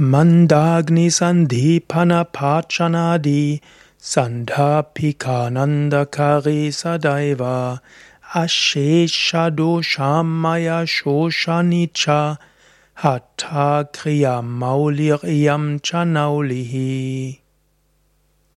Mandagni Sandhipana Pachanadi Sandhapikananda Kari Sadaiva Ashesha Doshamaya Shoshanicha Hatha Kriya Maulir Iyam Chanaulihi